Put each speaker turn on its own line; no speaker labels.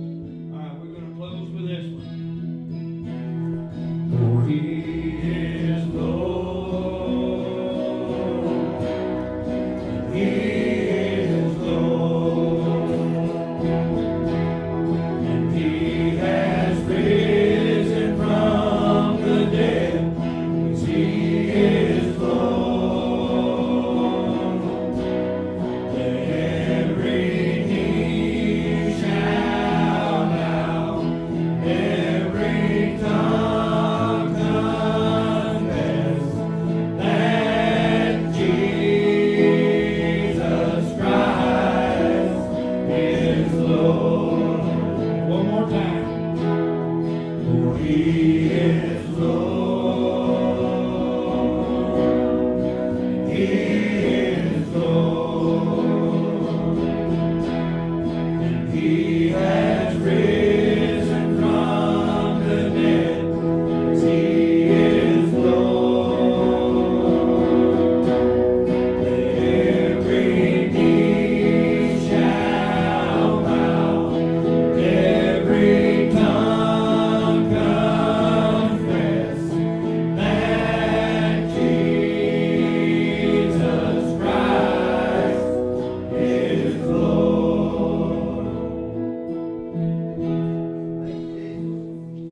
All right, we're gonna close with this one. Praise the Lord. One more time. For he